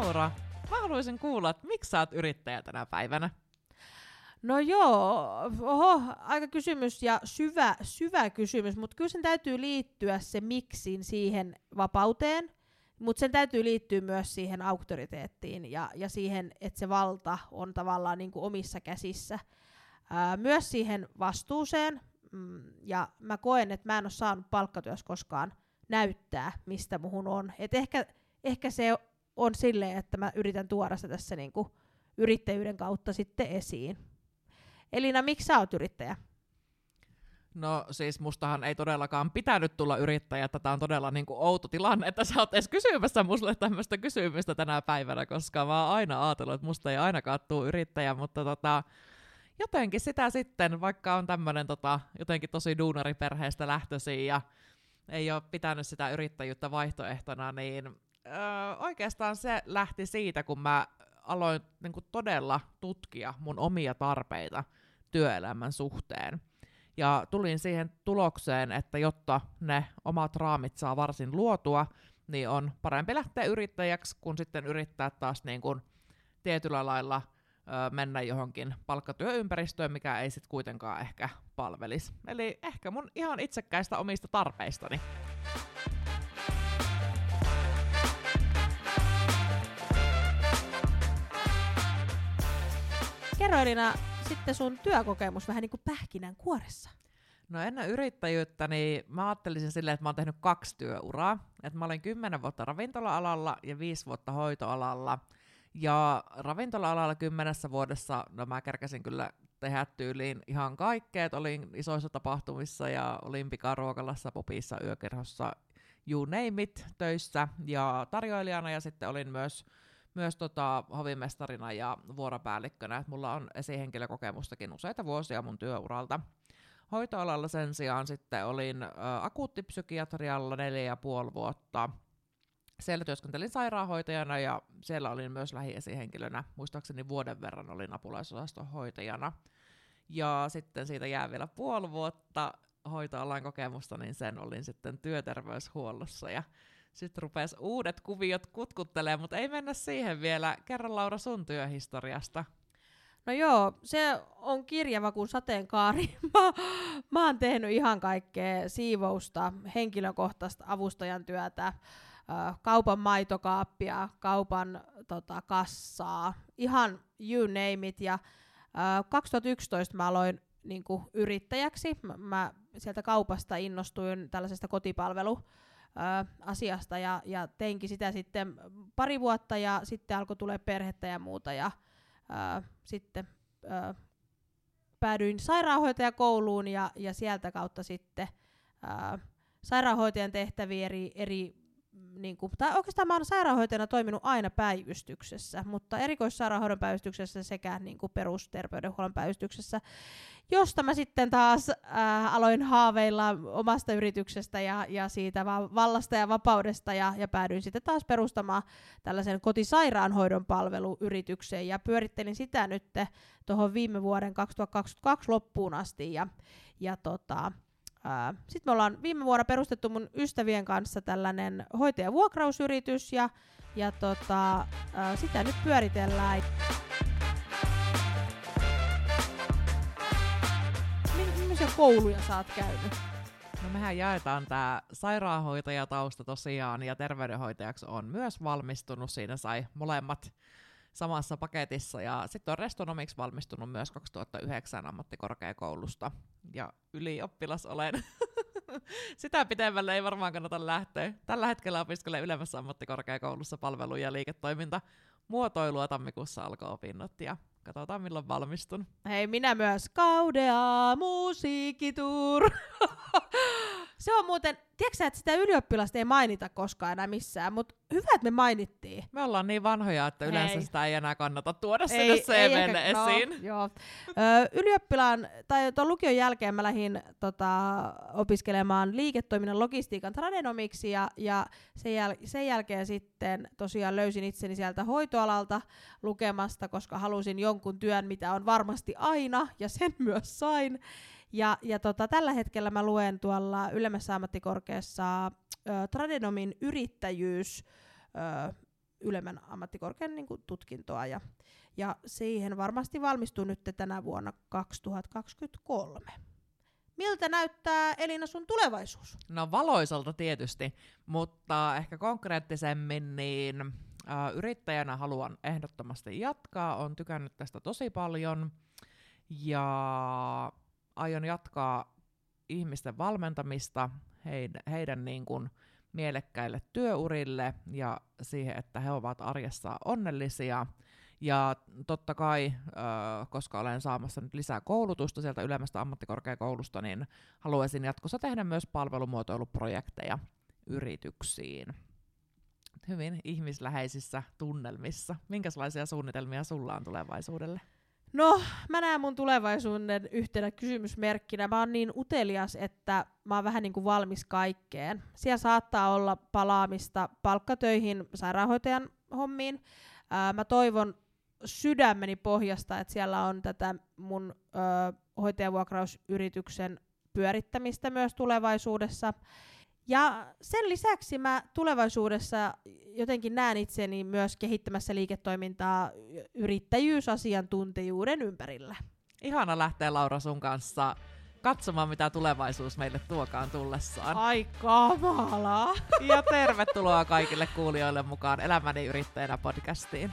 Laura, mä haluaisin kuulla, että miksi sä oot yrittäjä tänä päivänä? No joo, oho, aika kysymys ja syvä, syvä kysymys, mutta kyllä sen täytyy liittyä se miksin siihen vapauteen, mutta sen täytyy liittyä myös siihen auktoriteettiin ja, ja siihen, että se valta on tavallaan niin kuin omissa käsissä. Ää, myös siihen vastuuseen, mm, ja mä koen, että mä en ole saanut palkkatyössä koskaan näyttää, mistä muhun on. Et ehkä, ehkä se on silleen, että mä yritän tuoda se tässä niin kuin yrittäjyyden kautta sitten esiin. Elina, miksi sä oot yrittäjä? No siis mustahan ei todellakaan pitänyt tulla yrittäjä. Tätä on todella niin kuin outo tilanne, että sä oot edes kysymässä mulle tämmöistä kysymystä tänä päivänä, koska mä oon aina ajatellut, että musta ei ainakaan tule yrittäjä, mutta tota, jotenkin sitä sitten, vaikka on tämmöinen tota, jotenkin tosi duunariperheestä lähtöisin ja ei ole pitänyt sitä yrittäjyyttä vaihtoehtona, niin öö, oikeastaan se lähti siitä, kun mä aloin niin kuin todella tutkia mun omia tarpeita työelämän suhteen. Ja tulin siihen tulokseen, että jotta ne omat raamit saa varsin luotua, niin on parempi lähteä yrittäjäksi, kun sitten yrittää taas niin kuin tietyllä lailla ö, mennä johonkin palkkatyöympäristöön, mikä ei sitten kuitenkaan ehkä palvelisi. Eli ehkä mun ihan itsekkäistä omista tarpeistani. Kerro Elina sitten sun työkokemus vähän niin kuin pähkinän kuoressa. No ennen yrittäjyyttä, niin mä ajattelisin silleen, että mä oon tehnyt kaksi työuraa. Että mä olin kymmenen vuotta ravintola-alalla ja viisi vuotta hoitoalalla. Ja ravintola-alalla kymmenessä vuodessa, no mä kerkäsin kyllä tehdä tyyliin ihan kaikkea. Et olin isoissa tapahtumissa ja olin pikaruokalassa, popissa, yökerhossa, you name it, töissä ja tarjoilijana. Ja sitten olin myös myös tota, hovimestarina ja vuoropäällikkönä. Et mulla on esihenkilökokemustakin useita vuosia mun työuralta. Hoitoalalla sen sijaan sitten olin ä, akuuttipsykiatrialla neljä ja puoli vuotta. Siellä työskentelin sairaanhoitajana ja siellä olin myös lähiesihenkilönä. Muistaakseni vuoden verran olin apulaisosaston hoitajana. Ja sitten siitä jää vielä puoli vuotta hoitoalan kokemusta, niin sen olin sitten työterveyshuollossa. Ja sitten rupesi uudet kuviot kutkuttelee, mutta ei mennä siihen vielä. Kerro Laura sun työhistoriasta. No joo, se on kirjava kuin sateenkaari. Mä, mä oon tehnyt ihan kaikkea siivousta, henkilökohtaista avustajan työtä, kaupan maitokaappia, kaupan tota, kassaa, ihan you name it. Ja 2011 mä aloin niin kuin, yrittäjäksi. Mä, mä sieltä kaupasta innostuin tällaisesta kotipalvelu asiasta ja, ja teinkin sitä sitten pari vuotta ja sitten alkoi tulla perhettä ja muuta ja ää, sitten ää, päädyin sairaanhoitajakouluun ja, ja sieltä kautta sitten ää, sairaanhoitajan tehtäviä eri, eri niin kuin, tai oikeastaan mä oon sairaanhoitajana toiminut aina päivystyksessä, mutta erikoissairaanhoidon päivystyksessä sekä niin kuin perusterveydenhuollon päivystyksessä, josta mä sitten taas äh, aloin haaveilla omasta yrityksestä ja, ja siitä va- vallasta ja vapaudesta ja, ja päädyin sitten taas perustamaan tällaisen kotisairaanhoidon palveluyritykseen ja pyörittelin sitä nyt tuohon viime vuoden 2022 loppuun asti ja, ja tota, sitten me ollaan viime vuonna perustettu mun ystävien kanssa tällainen hoitajavuokrausyritys ja, ja tota, sitä nyt pyöritellään. Millaisia kouluja sä oot käynyt? No mehän jaetaan tämä sairaanhoitajatausta tosiaan ja terveydenhoitajaksi on myös valmistunut. Siinä sai molemmat samassa paketissa. Ja sitten on restonomiksi valmistunut myös 2009 ammattikorkeakoulusta. Ja ylioppilas olen. Sitä pitemmälle ei varmaan kannata lähteä. Tällä hetkellä opiskelen ylemmässä ammattikorkeakoulussa palvelu- ja liiketoiminta muotoilua tammikuussa alkoi opinnot ja katsotaan milloin valmistun. Hei, minä myös kaudea musiikitur. Se on muuten, tiedätkö että sitä ylioppilasta ei mainita koskaan enää missään, mutta hyvä, että me mainittiin. Me ollaan niin vanhoja, että yleensä ei. sitä ei enää kannata tuoda sinne CVlle no, esiin. No, joo. Ö, ylioppilaan, tai tuon lukion jälkeen mä lähdin tota, opiskelemaan liiketoiminnan logistiikan tradenomiksi, ja, ja sen, jäl- sen jälkeen sitten tosiaan löysin itseni sieltä hoitoalalta lukemasta, koska halusin jonkun työn, mitä on varmasti aina, ja sen myös sain. Ja, ja tota, tällä hetkellä mä luen tuolla ylemmässä ammattikorkeassa ö, Tradenomin yrittäjyys ö, ylemmän ammattikorkean niin kuin tutkintoa. Ja, ja siihen varmasti valmistuu nyt tänä vuonna 2023. Miltä näyttää Elina sun tulevaisuus? No valoisalta tietysti, mutta ehkä konkreettisemmin niin äh, yrittäjänä haluan ehdottomasti jatkaa. Olen tykännyt tästä tosi paljon ja aion jatkaa ihmisten valmentamista heidän, heidän niin kuin mielekkäille työurille ja siihen, että he ovat arjessa onnellisia. Ja totta kai, koska olen saamassa nyt lisää koulutusta sieltä ylemmästä ammattikorkeakoulusta, niin haluaisin jatkossa tehdä myös palvelumuotoiluprojekteja yrityksiin. Hyvin ihmisläheisissä tunnelmissa. Minkälaisia suunnitelmia sulla on tulevaisuudelle? No, mä näen mun tulevaisuuden yhtenä kysymysmerkkinä. Mä oon niin utelias, että mä oon vähän niin kuin valmis kaikkeen. Siellä saattaa olla palaamista palkkatöihin sairaanhoitajan hommiin. Ää, mä toivon sydämeni pohjasta, että siellä on tätä mun ö, hoitajavuokrausyrityksen pyörittämistä myös tulevaisuudessa. Ja sen lisäksi mä tulevaisuudessa jotenkin näen itseni myös kehittämässä liiketoimintaa yrittäjyysasiantuntijuuden ympärillä. Ihana lähteä Laura sun kanssa katsomaan, mitä tulevaisuus meille tuokaan tullessaan. Ai kamalaa! Ja tervetuloa kaikille kuulijoille mukaan Elämäni yrittäjänä podcastiin.